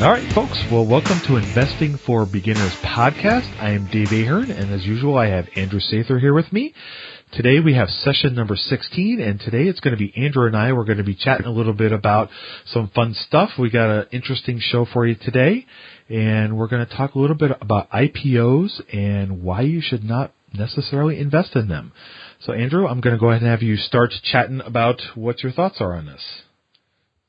All right, folks. Well, welcome to Investing for Beginners podcast. I am Dave Ahern, and as usual, I have Andrew Sather here with me. Today we have session number 16, and today it's going to be Andrew and I. We're going to be chatting a little bit about some fun stuff. We got an interesting show for you today, and we're going to talk a little bit about IPOs and why you should not necessarily invest in them. So, Andrew, I'm going to go ahead and have you start chatting about what your thoughts are on this.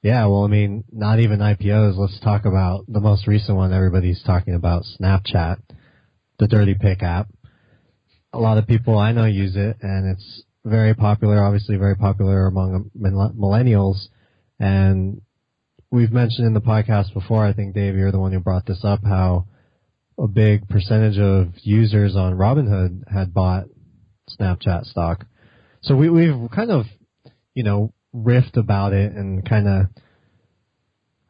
Yeah, well, I mean, not even IPOs. Let's talk about the most recent one everybody's talking about, Snapchat, the Dirty pic app. A lot of people I know use it, and it's very popular, obviously very popular among millennials. And we've mentioned in the podcast before, I think, Dave, you're the one who brought this up, how a big percentage of users on Robinhood had bought Snapchat stock. So we, we've kind of, you know, riffed about it and kind of,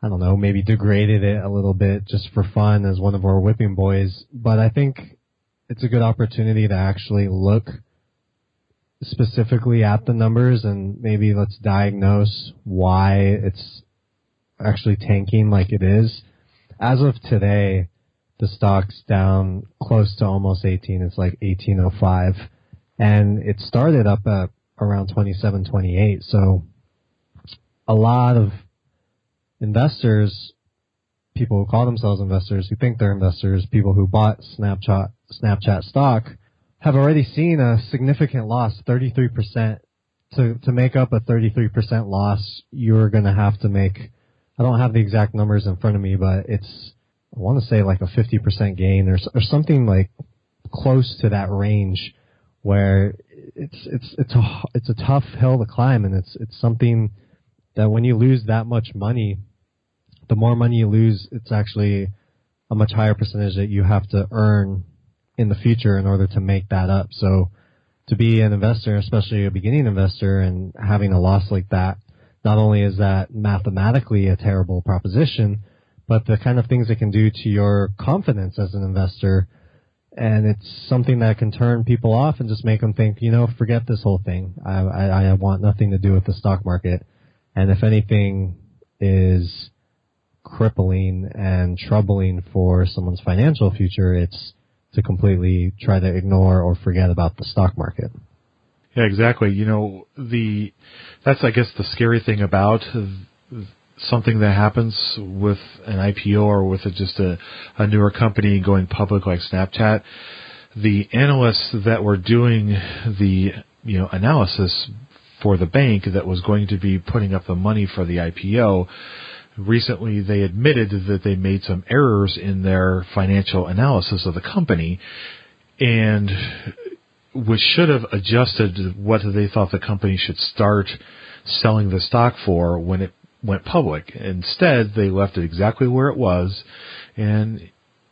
I don't know, maybe degraded it a little bit just for fun as one of our whipping boys. But I think it's a good opportunity to actually look specifically at the numbers and maybe let's diagnose why it's actually tanking like it is. As of today, the stock's down close to almost 18. It's like 1805 and it started up at around 27, 28. So a lot of investors, people who call themselves investors, who think they're investors, people who bought Snapchat Snapchat stock, have already seen a significant loss, 33%. To to make up a 33% loss, you're going to have to make. I don't have the exact numbers in front of me, but it's I want to say like a 50% gain or or something like close to that range, where it's it's it's a it's a tough hill to climb, and it's it's something that when you lose that much money, the more money you lose, it's actually a much higher percentage that you have to earn in the future in order to make that up. So to be an investor, especially a beginning investor and having a loss like that, not only is that mathematically a terrible proposition, but the kind of things it can do to your confidence as an investor and it's something that can turn people off and just make them think, you know, forget this whole thing. I, I, I want nothing to do with the stock market and if anything is crippling and troubling for someone's financial future, it's to completely try to ignore or forget about the stock market. Yeah, exactly. You know, the that's I guess the scary thing about something that happens with an IPO or with a, just a, a newer company going public like Snapchat. The analysts that were doing the you know analysis for the bank that was going to be putting up the money for the IPO. Recently, they admitted that they made some errors in their financial analysis of the company, and which should have adjusted what they thought the company should start selling the stock for when it went public. Instead, they left it exactly where it was, and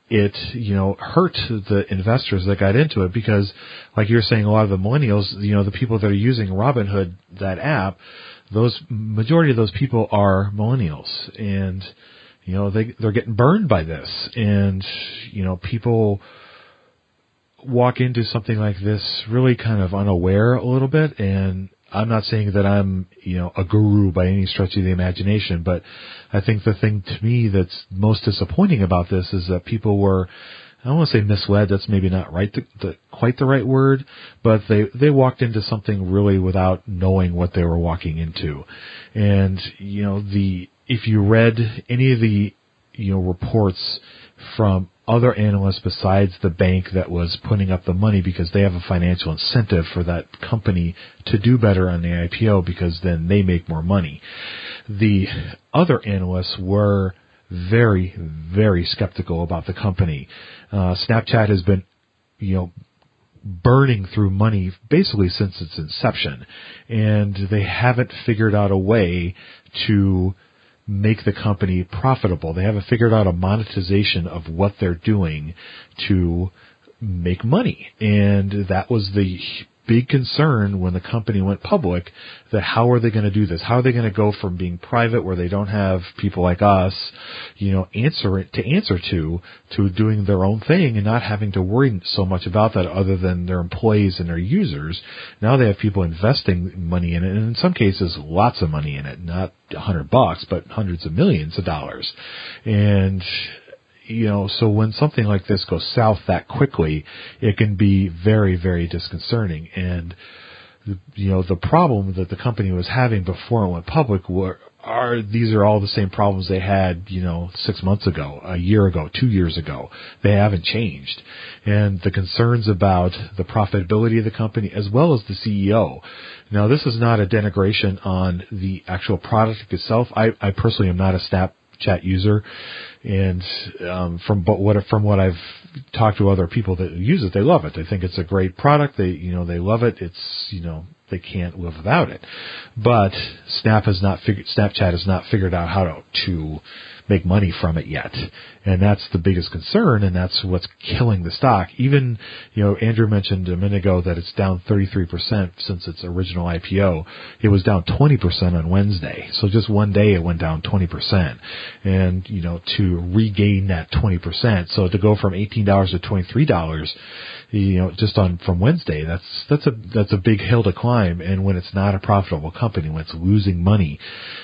it, you know, hurt the investors that got into it because, like you're saying, a lot of the millennials, you know, the people that are using Robinhood, that app, those majority of those people are millennials, and you know they they're getting burned by this, and you know people walk into something like this really kind of unaware a little bit. And I'm not saying that I'm, you know, a guru by any stretch of the imagination, but I think the thing to me that's most disappointing about this is that people were, I don't want to say misled. That's maybe not right, the, the, quite the right word, but they they walked into something really without knowing what they were walking into, and you know the if you read any of the you know reports from other analysts besides the bank that was putting up the money because they have a financial incentive for that company to do better on the IPO because then they make more money. The other analysts were very, very skeptical about the company. Uh, Snapchat has been, you know, burning through money basically since its inception, and they haven't figured out a way to make the company profitable. They haven't figured out a monetization of what they're doing to make money. And that was the big concern when the company went public that how are they going to do this? How are they going to go from being private where they don't have people like us, you know, answer to answer to, to doing their own thing and not having to worry so much about that other than their employees and their users. Now they have people investing money in it and in some cases lots of money in it, not a hundred bucks, but hundreds of millions of dollars. And you know, so when something like this goes south that quickly, it can be very, very disconcerting. And, you know, the problem that the company was having before it went public were, are these are all the same problems they had, you know, six months ago, a year ago, two years ago. They haven't changed. And the concerns about the profitability of the company as well as the CEO. Now, this is not a denigration on the actual product itself. I, I personally am not a Snapchat user and um, from but what from what I've talked to other people that use it, they love it. They think it's a great product. They you know they love it. It's you know they can't live without it. But Snap has not figured Snapchat has not figured out how to, to make money from it yet. And that's the biggest concern and that's what's killing the stock. Even, you know, Andrew mentioned a minute ago that it's down 33% since its original IPO. It was down 20% on Wednesday. So just one day it went down 20%. And, you know, to regain that 20%, so to go from $18 to $23, you know, just on from Wednesday, that's, that's a, that's a big hill to climb. And when it's not a profitable company, when it's losing money,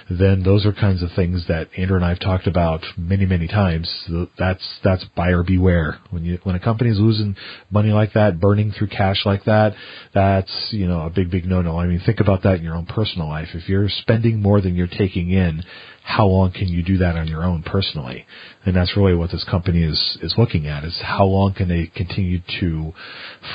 then those are kinds of things that Andrew and I have talked about many, many times. That's, that's buyer beware. When you, when a company is losing money like that, burning through cash like that, that's, you know, a big, big no-no. I mean, think about that in your own personal life. If you're spending more than you're taking in, how long can you do that on your own personally? And that's really what this company is, is looking at is how long can they continue to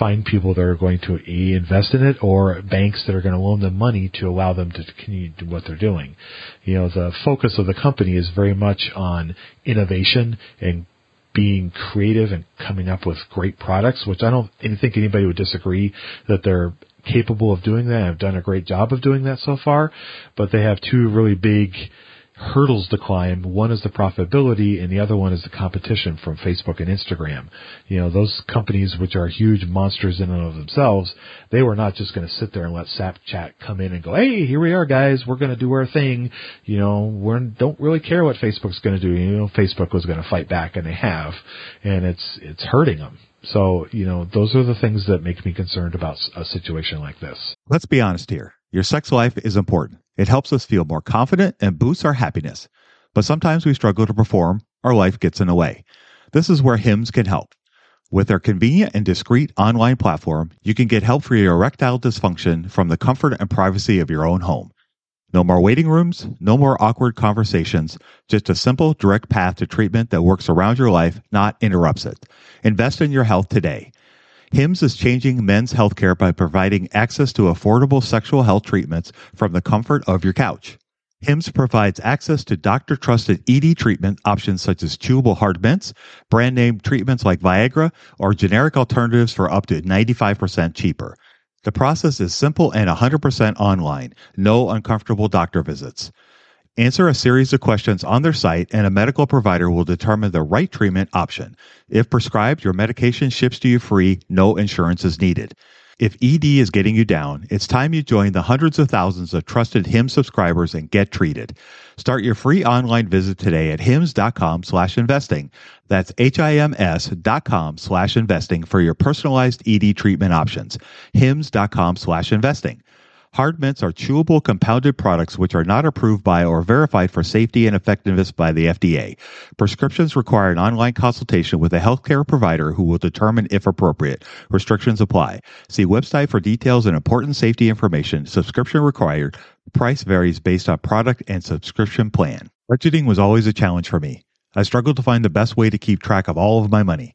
find people that are going to a, invest in it or banks that are going to loan them money to allow them to continue to do what they're doing. You know, the focus of the company is very much on innovation and being creative and coming up with great products, which I don't think anybody would disagree that they're capable of doing that. Have done a great job of doing that so far, but they have two really big hurdles to climb. One is the profitability and the other one is the competition from Facebook and Instagram. You know, those companies which are huge monsters in and of themselves, they were not just going to sit there and let Snapchat come in and go, hey, here we are guys, we're going to do our thing. You know, we don't really care what Facebook's going to do. You know, Facebook was going to fight back and they have, and it's, it's hurting them. So, you know, those are the things that make me concerned about a situation like this. Let's be honest here. Your sex life is important. It helps us feel more confident and boosts our happiness. But sometimes we struggle to perform, our life gets in the way. This is where Hims can help. With their convenient and discreet online platform, you can get help for your erectile dysfunction from the comfort and privacy of your own home. No more waiting rooms, no more awkward conversations, just a simple, direct path to treatment that works around your life, not interrupts it. Invest in your health today. HIMS is changing men's healthcare by providing access to affordable sexual health treatments from the comfort of your couch. HIMS provides access to doctor trusted ED treatment options such as chewable hard mints, brand name treatments like Viagra, or generic alternatives for up to 95% cheaper. The process is simple and 100% online. No uncomfortable doctor visits. Answer a series of questions on their site, and a medical provider will determine the right treatment option. If prescribed, your medication ships to you free, no insurance is needed. If ED is getting you down, it's time you join the hundreds of thousands of trusted HIMS subscribers and get treated. Start your free online visit today at hims.com slash investing. That's H-I-M-S dot com slash investing for your personalized ED treatment options. hims.com slash investing. Hard mints are chewable compounded products which are not approved by or verified for safety and effectiveness by the FDA. Prescriptions require an online consultation with a healthcare provider who will determine if appropriate. Restrictions apply. See website for details and important safety information. Subscription required. Price varies based on product and subscription plan. Budgeting was always a challenge for me. I struggled to find the best way to keep track of all of my money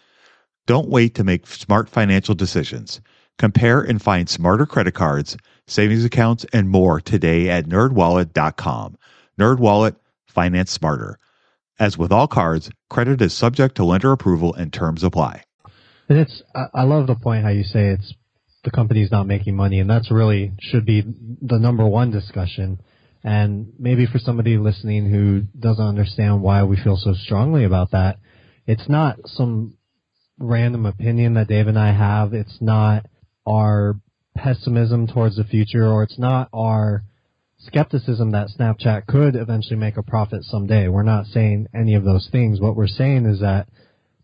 Don't wait to make smart financial decisions. Compare and find smarter credit cards, savings accounts, and more today at nerdwallet.com. Nerdwallet, finance smarter. As with all cards, credit is subject to lender approval and terms apply. And it's I, love the point how you say it's the company's not making money, and that's really should be the number one discussion. And maybe for somebody listening who doesn't understand why we feel so strongly about that, it's not some random opinion that Dave and I have. It's not our pessimism towards the future, or it's not our skepticism that Snapchat could eventually make a profit someday. We're not saying any of those things. What we're saying is that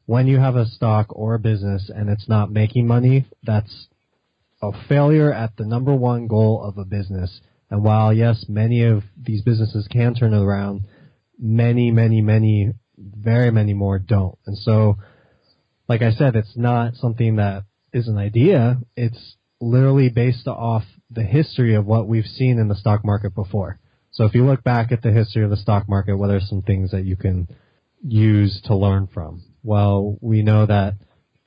when you have a stock or a business and it's not making money, that's a failure at the number one goal of a business. And while yes, many of these businesses can turn it around, many, many, many, very many more don't. And so like I said, it's not something that is an idea. It's literally based off the history of what we've seen in the stock market before. So if you look back at the history of the stock market, what are some things that you can use to learn from? Well, we know that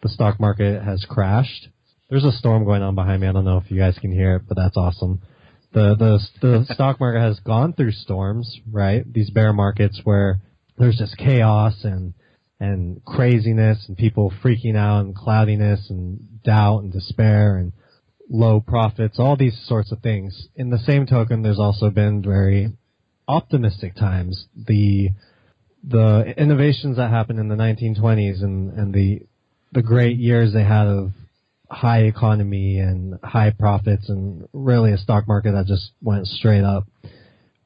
the stock market has crashed. There's a storm going on behind me. I don't know if you guys can hear it, but that's awesome. The the the stock market has gone through storms, right? These bear markets where there's just chaos and and craziness and people freaking out and cloudiness and doubt and despair and low profits, all these sorts of things. In the same token, there's also been very optimistic times. The the innovations that happened in the 1920s and, and the the great years they had of high economy and high profits and really a stock market that just went straight up.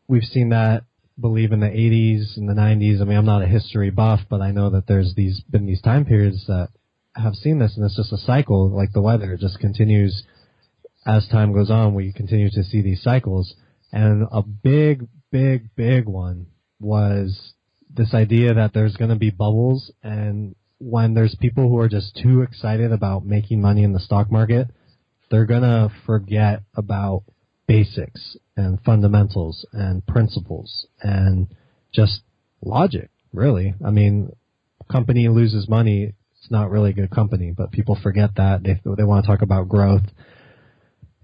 We've seen that believe in the 80s and the 90s. I mean, I'm not a history buff, but I know that there's these been these time periods that have seen this, and it's just a cycle, like the weather. It just continues as time goes on. We continue to see these cycles, and a big, big, big one was this idea that there's going to be bubbles, and when there's people who are just too excited about making money in the stock market, they're going to forget about basics and fundamentals and principles and just logic, really. I mean, company loses money, it's not really a good company, but people forget that. They, they want to talk about growth.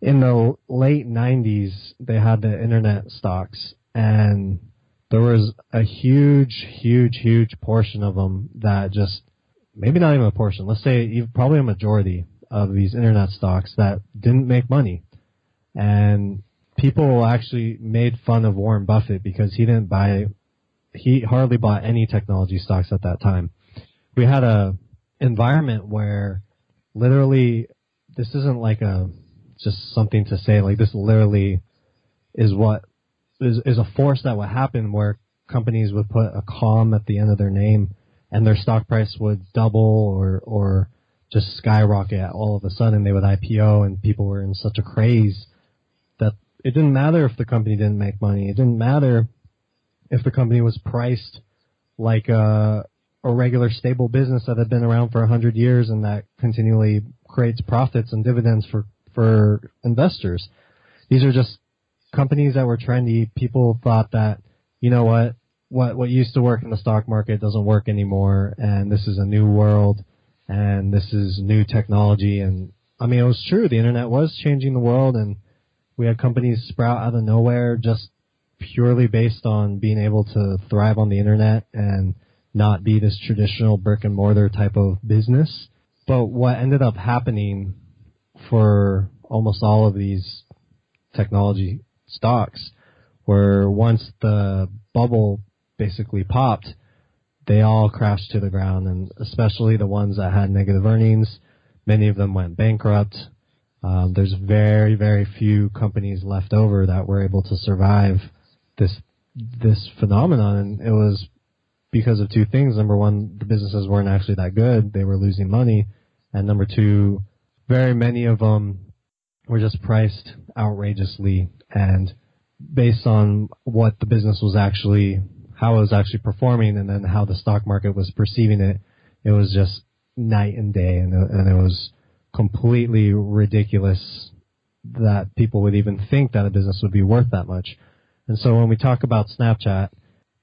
In the late 90s, they had the internet stocks and there was a huge, huge, huge portion of them that just, maybe not even a portion, let's say probably a majority of these internet stocks that didn't make money. And people actually made fun of Warren Buffett because he didn't buy, he hardly bought any technology stocks at that time. We had a environment where literally this isn't like a just something to say like this literally is what is is a force that would happen where companies would put a com at the end of their name and their stock price would double or or just skyrocket all of a sudden they would IPO and people were in such a craze it didn't matter if the company didn't make money. It didn't matter if the company was priced like a a regular stable business that had been around for a hundred years and that continually creates profits and dividends for for investors. These are just companies that were trendy. People thought that you know what what what used to work in the stock market doesn't work anymore, and this is a new world, and this is new technology. And I mean, it was true. The internet was changing the world, and we had companies sprout out of nowhere just purely based on being able to thrive on the internet and not be this traditional brick and mortar type of business. But what ended up happening for almost all of these technology stocks were once the bubble basically popped, they all crashed to the ground and especially the ones that had negative earnings, many of them went bankrupt. Um, there's very, very few companies left over that were able to survive this this phenomenon and it was because of two things. Number one, the businesses weren't actually that good; they were losing money, and number two, very many of them were just priced outrageously and based on what the business was actually, how it was actually performing, and then how the stock market was perceiving it. It was just night and day, and and it was completely ridiculous that people would even think that a business would be worth that much. And so when we talk about Snapchat,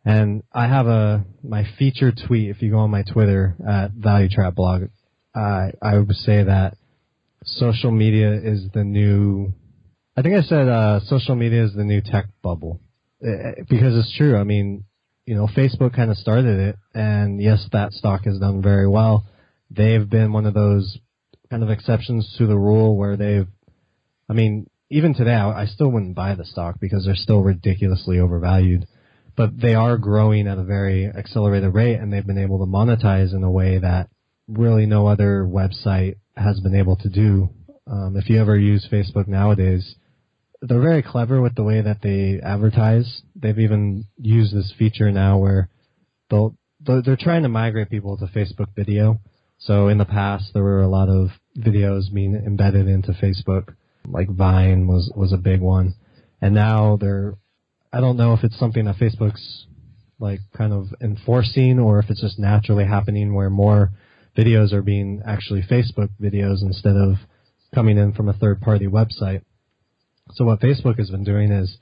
and I have a my feature tweet. If you go on my Twitter at Value Trap Blog, I I would say that social media is the new. I think I said uh, social media is the new tech bubble eh, eh, because it's true. I mean, you know, Facebook kind of started it, and yes, that stock has done very well. They've been one of those kind of exceptions to the rule where they've. I mean, even today, I, still wouldn't buy the stock because they're still ridiculously overvalued but they are growing at a very accelerated rate and they've been able to monetize in a way that really no other website has been able to do. Um, if you ever use Facebook nowadays, they're very clever with the way that they advertise. They've even used this feature now where they'll, they're trying to migrate people to Facebook video. So in the past, there were a lot of videos being embedded into Facebook, like Vine was was a big one, and now they're I don't know if it's something that Facebook's like kind of enforcing or if it's just naturally happening where more videos are being actually Facebook videos instead of coming in from a third party website. So what Facebook has been doing is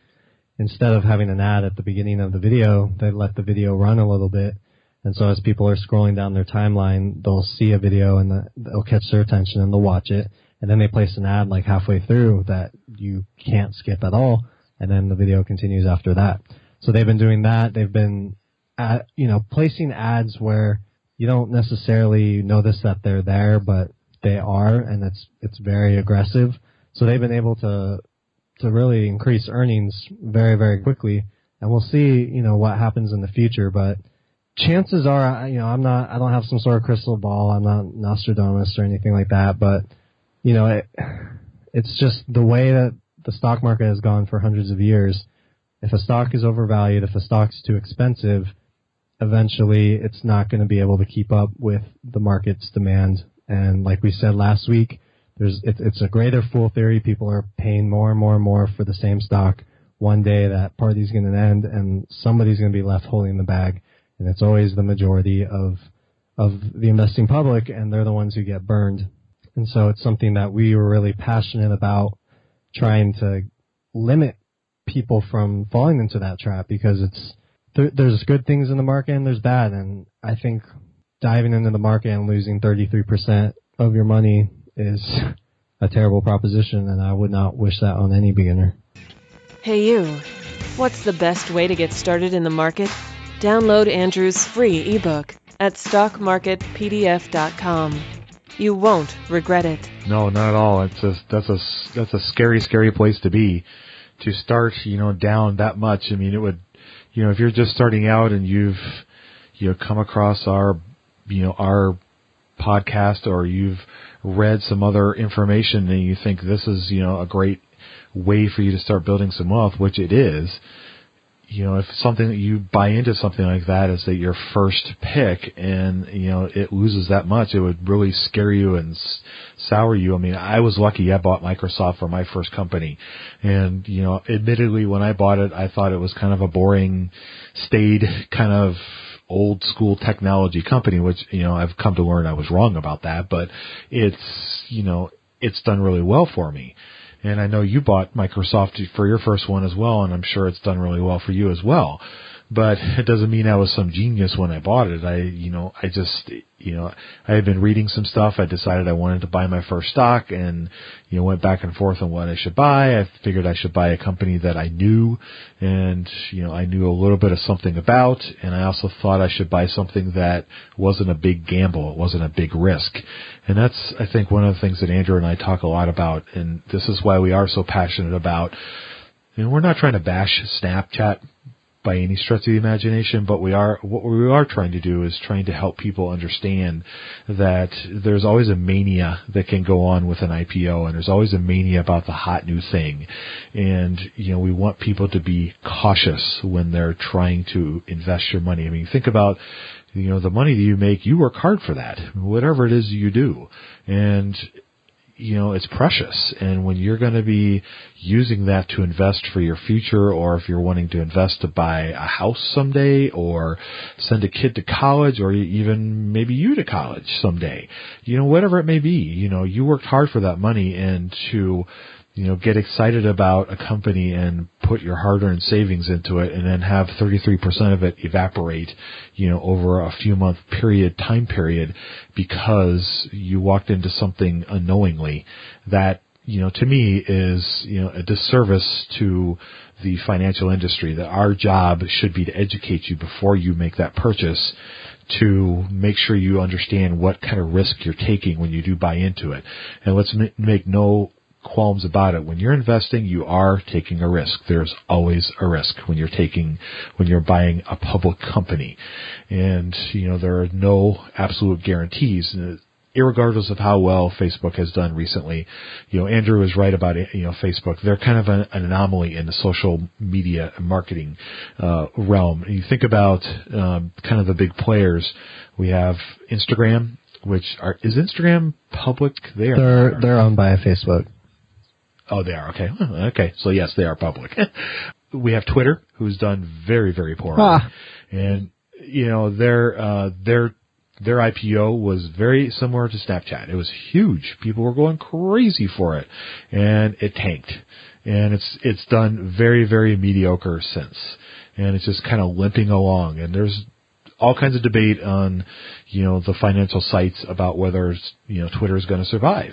instead of having an ad at the beginning of the video, they let the video run a little bit. And so as people are scrolling down their timeline, they'll see a video and the, they'll catch their attention and they'll watch it. And then they place an ad like halfway through that you can't skip at all and then the video continues after that. So they've been doing that. They've been, at, you know, placing ads where you don't necessarily notice that they're there, but they are, and it's it's very aggressive. So they've been able to to really increase earnings very very quickly, and we'll see, you know, what happens in the future. But chances are, you know, I'm not, I don't have some sort of crystal ball. I'm not Nostradamus or anything like that, but you know, it, it's just the way that the stock market has gone for hundreds of years. If a stock is overvalued, if a stock's too expensive, eventually it's not going to be able to keep up with the market's demand. And like we said last week, there's it, it's a greater fool theory. People are paying more and more and more for the same stock. One day that party's going to end, and somebody's going to be left holding the bag, and it's always the majority of of the investing public, and they're the ones who get burned. And so it's something that we were really passionate about trying to limit people from falling into that trap because it's there, there's good things in the market and there's bad, and I think diving into the market and losing 33% of your money is a terrible proposition, and I would not wish that on any beginner. Hey, you. What's the best way to get started in the market? Download Andrew's free ebook at stockmarketpdf.com. You won't regret it. No, not at all. It's a, that's a that's a scary, scary place to be. To start, you know, down that much. I mean, it would, you know, if you're just starting out and you've, you know, come across our, you know, our podcast or you've read some other information and you think this is, you know, a great way for you to start building some wealth, which it is, you know, if something that you buy into something like that is that your first pick and, you know, it loses that much, it would really scare you and sour you. I mean, I was lucky I bought Microsoft for my first company. And, you know, admittedly when I bought it, I thought it was kind of a boring, staid kind of old school technology company, which, you know, I've come to learn I was wrong about that, but it's, you know, it's done really well for me. And I know you bought Microsoft for your first one as well, and I'm sure it's done really well for you as well but it doesn't mean I was some genius when I bought it. I, you know, I just, you know, I had been reading some stuff. I decided I wanted to buy my first stock and, you know, went back and forth on what I should buy. I figured I should buy a company that I knew and, you know, I knew a little bit of something about. And I also thought I should buy something that wasn't a big gamble. It wasn't a big risk. And that's, I think, one of the things that Andrew and I talk a lot about. And this is why we are so passionate about and we're not trying to bash Snapchat by any stretch of the imagination, but we are what we are trying to do is trying to help people understand that there's always a mania that can go on with an IPO, and there's always a mania about the hot new thing, and you know we want people to be cautious when they're trying to invest your money. I mean, think about you know the money that you make, you work hard for that, whatever it is you do, and you know, it's precious. And when you're going to be using that to invest for your future, or if you're wanting to invest to buy a house someday, or send a kid to college, or even maybe you to college someday, you know, whatever it may be, you know, you worked hard for that money and to, you know, get excited about a company and put your hard-earned savings into it and then have 33% of it evaporate, you know, over a few month period, time period because you walked into something unknowingly that, you know, to me is, you know, a disservice to the financial industry that our job should be to educate you before you make that purchase to make sure you understand what kind of risk you're taking when you do buy into it. And let's make no qualms about it. When you're investing, you are taking a risk. There's always a risk when you're taking, when you're buying a public company. And, you know, there are no absolute guarantees. Irregardless of how well Facebook has done recently, you know, Andrew is right about you know, Facebook. They're kind of an, an anomaly in the social media marketing, uh, realm. You think about, um, kind of the big players. We have Instagram, which are, is Instagram public? They are. They're, they're owned by Facebook. Oh, they are. Okay. Okay. So yes, they are public. we have Twitter, who's done very, very poorly. Ah. And, you know, their, uh, their, their IPO was very similar to Snapchat. It was huge. People were going crazy for it. And it tanked. And it's, it's done very, very mediocre since. And it's just kind of limping along. And there's all kinds of debate on, you know, the financial sites about whether, you know, Twitter is going to survive.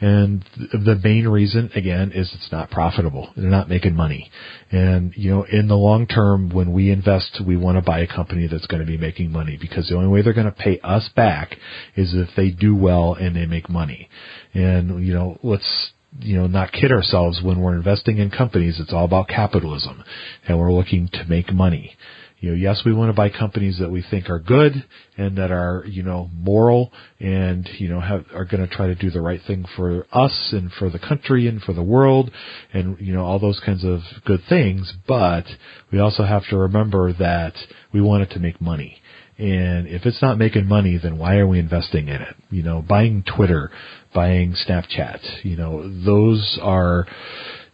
And the main reason, again, is it's not profitable. They're not making money. And, you know, in the long term, when we invest, we want to buy a company that's going to be making money because the only way they're going to pay us back is if they do well and they make money. And, you know, let's, you know, not kid ourselves when we're investing in companies. It's all about capitalism and we're looking to make money. You know, yes, we want to buy companies that we think are good and that are, you know, moral and, you know, have, are going to try to do the right thing for us and for the country and for the world and, you know, all those kinds of good things. But we also have to remember that we want it to make money. And if it's not making money, then why are we investing in it? You know, buying Twitter, buying Snapchat, you know, those are,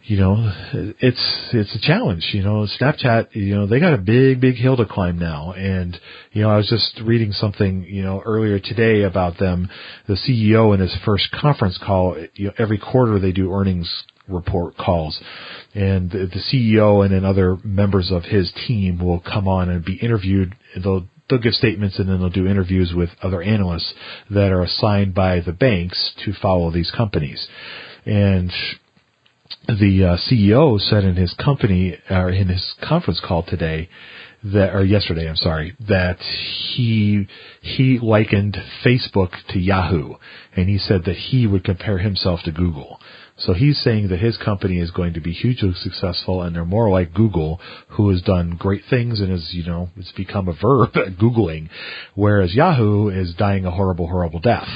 you know, it's it's a challenge. You know, Snapchat, you know, they got a big big hill to climb now. And you know, I was just reading something, you know, earlier today about them. The CEO in his first conference call, you know, every quarter they do earnings report calls, and the, the CEO and then other members of his team will come on and be interviewed. They'll they'll give statements and then they'll do interviews with other analysts that are assigned by the banks to follow these companies. And the uh, CEO said in his company or in his conference call today that or yesterday, I'm sorry, that he he likened Facebook to Yahoo and he said that he would compare himself to Google. So he's saying that his company is going to be hugely successful and they're more like Google, who has done great things and is, you know, it's become a verb, Googling, whereas Yahoo is dying a horrible, horrible death.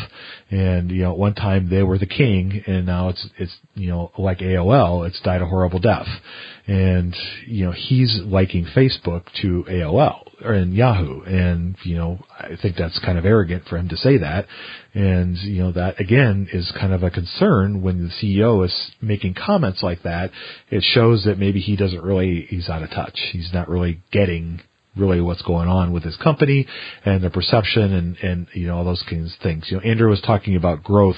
And, you know, at one time they were the king and now it's, it's, you know, like AOL, it's died a horrible death. And, you know, he's liking Facebook to AOL or in Yahoo. And, you know, I think that's kind of arrogant for him to say that. And, you know, that again is kind of a concern when the CEO is making comments like that. It shows that maybe he doesn't really, he's out of touch. He's not really getting really what's going on with his company and the perception and, and, you know, all those kinds of things. You know, Andrew was talking about growth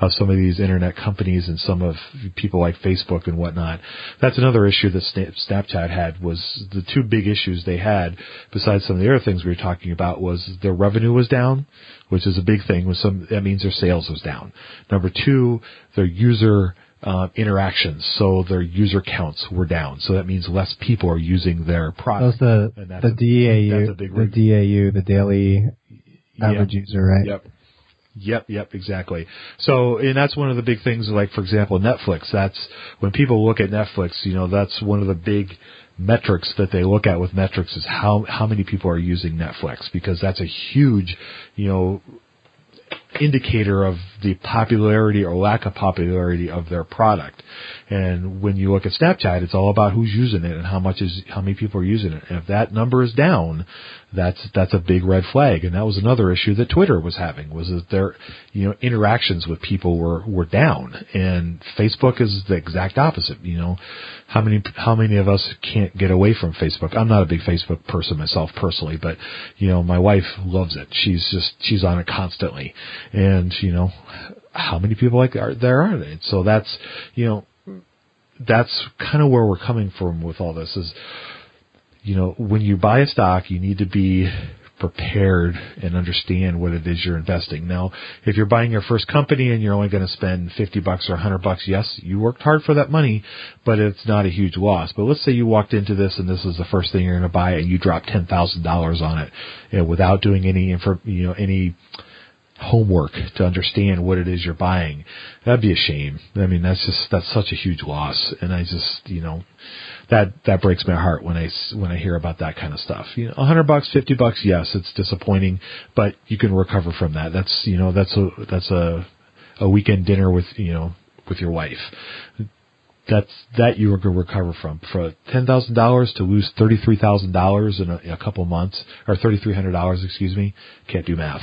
of some of these internet companies and some of people like Facebook and whatnot. That's another issue that Snapchat had was the two big issues they had besides some of the other things we were talking about was their revenue was down, which is a big thing. With some, that means their sales was down. Number two, their user uh, interactions, so their user counts were down. So that means less people are using their product. That's the that's the a, DAU, that's a big the DAU, the daily average yep. user, right? Yep. Yep, yep, exactly. So, and that's one of the big things, like, for example, Netflix. That's, when people look at Netflix, you know, that's one of the big metrics that they look at with metrics is how, how many people are using Netflix, because that's a huge, you know, indicator of the popularity or lack of popularity of their product. And when you look at Snapchat, it's all about who's using it and how much is how many people are using it. And if that number is down, that's that's a big red flag. And that was another issue that Twitter was having was that their you know interactions with people were were down. And Facebook is the exact opposite. You know, how many how many of us can't get away from Facebook? I'm not a big Facebook person myself personally, but you know, my wife loves it. She's just she's on it constantly. And you know, how many people like are there are they? So that's you know that's kind of where we're coming from with all this is, you know, when you buy a stock, you need to be prepared and understand what it is you're investing. Now, if you're buying your first company and you're only going to spend 50 bucks or 100 bucks, yes, you worked hard for that money, but it's not a huge loss. But let's say you walked into this and this is the first thing you're going to buy and you drop $10,000 on it you know, without doing any, info, you know, any, homework to understand what it is you're buying. That'd be a shame. I mean, that's just that's such a huge loss, and I just you know that that breaks my heart when I when I hear about that kind of stuff. You know, a hundred bucks, fifty bucks, yes, it's disappointing, but you can recover from that. That's you know that's a that's a a weekend dinner with you know with your wife that's that you are going to recover from. For ten thousand dollars to lose thirty three thousand dollars in a couple months, or thirty three hundred dollars, excuse me, can't do math.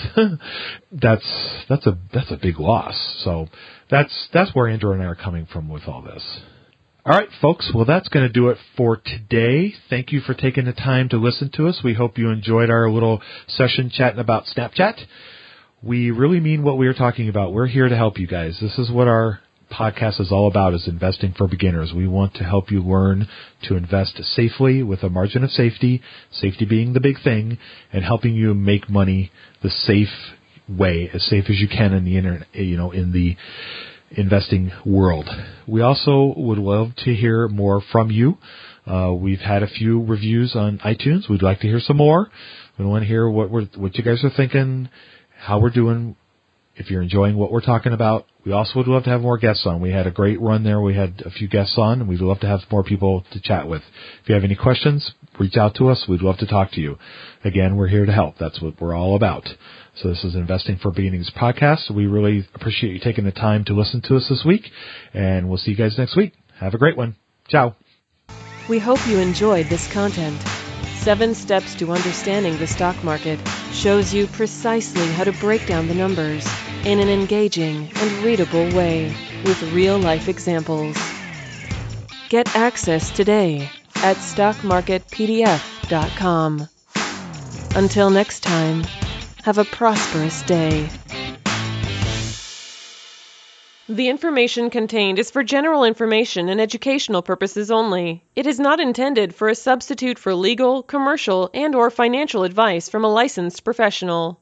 that's that's a that's a big loss. So that's that's where Andrew and I are coming from with all this. All right, folks. Well, that's going to do it for today. Thank you for taking the time to listen to us. We hope you enjoyed our little session chatting about Snapchat. We really mean what we are talking about. We're here to help you guys. This is what our podcast is all about is investing for beginners. We want to help you learn to invest safely with a margin of safety, safety being the big thing, and helping you make money the safe way, as safe as you can in the internet, you know, in the investing world. We also would love to hear more from you. Uh, we've had a few reviews on iTunes. We'd like to hear some more. We want to hear what we're, what you guys are thinking, how we're doing if you're enjoying what we're talking about, we also would love to have more guests on. We had a great run there. We had a few guests on, and we'd love to have more people to chat with. If you have any questions, reach out to us. We'd love to talk to you. Again, we're here to help. That's what we're all about. So this is Investing for Beginnings podcast. We really appreciate you taking the time to listen to us this week, and we'll see you guys next week. Have a great one. Ciao. We hope you enjoyed this content. Seven Steps to Understanding the Stock Market shows you precisely how to break down the numbers in an engaging and readable way with real life examples. Get access today at stockmarketpdf.com. Until next time, have a prosperous day. The information contained is for general information and educational purposes only. It is not intended for a substitute for legal, commercial, and or financial advice from a licensed professional.